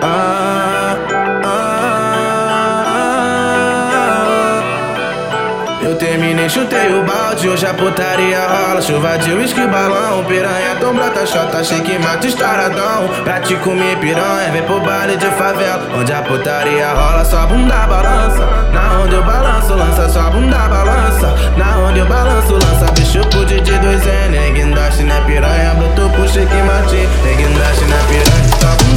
Ah, ah, ah, eu terminei, chutei o balde, hoje a putaria rola. Chuva de uísque, balão, piranha tão brota Xota, chique, mata, estouradão. Pra te comer piranha, vem pro baile de favela Onde a putaria rola, só bunda balança. Na onde eu balanço, lança, só bunda balança. Na onde eu balanço, lança, bicho pude de 2N Guindaste na piranha, botou pro que mate. Guindaste na piranha, só bunda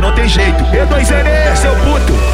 não tem jeito. E2N, seu puto.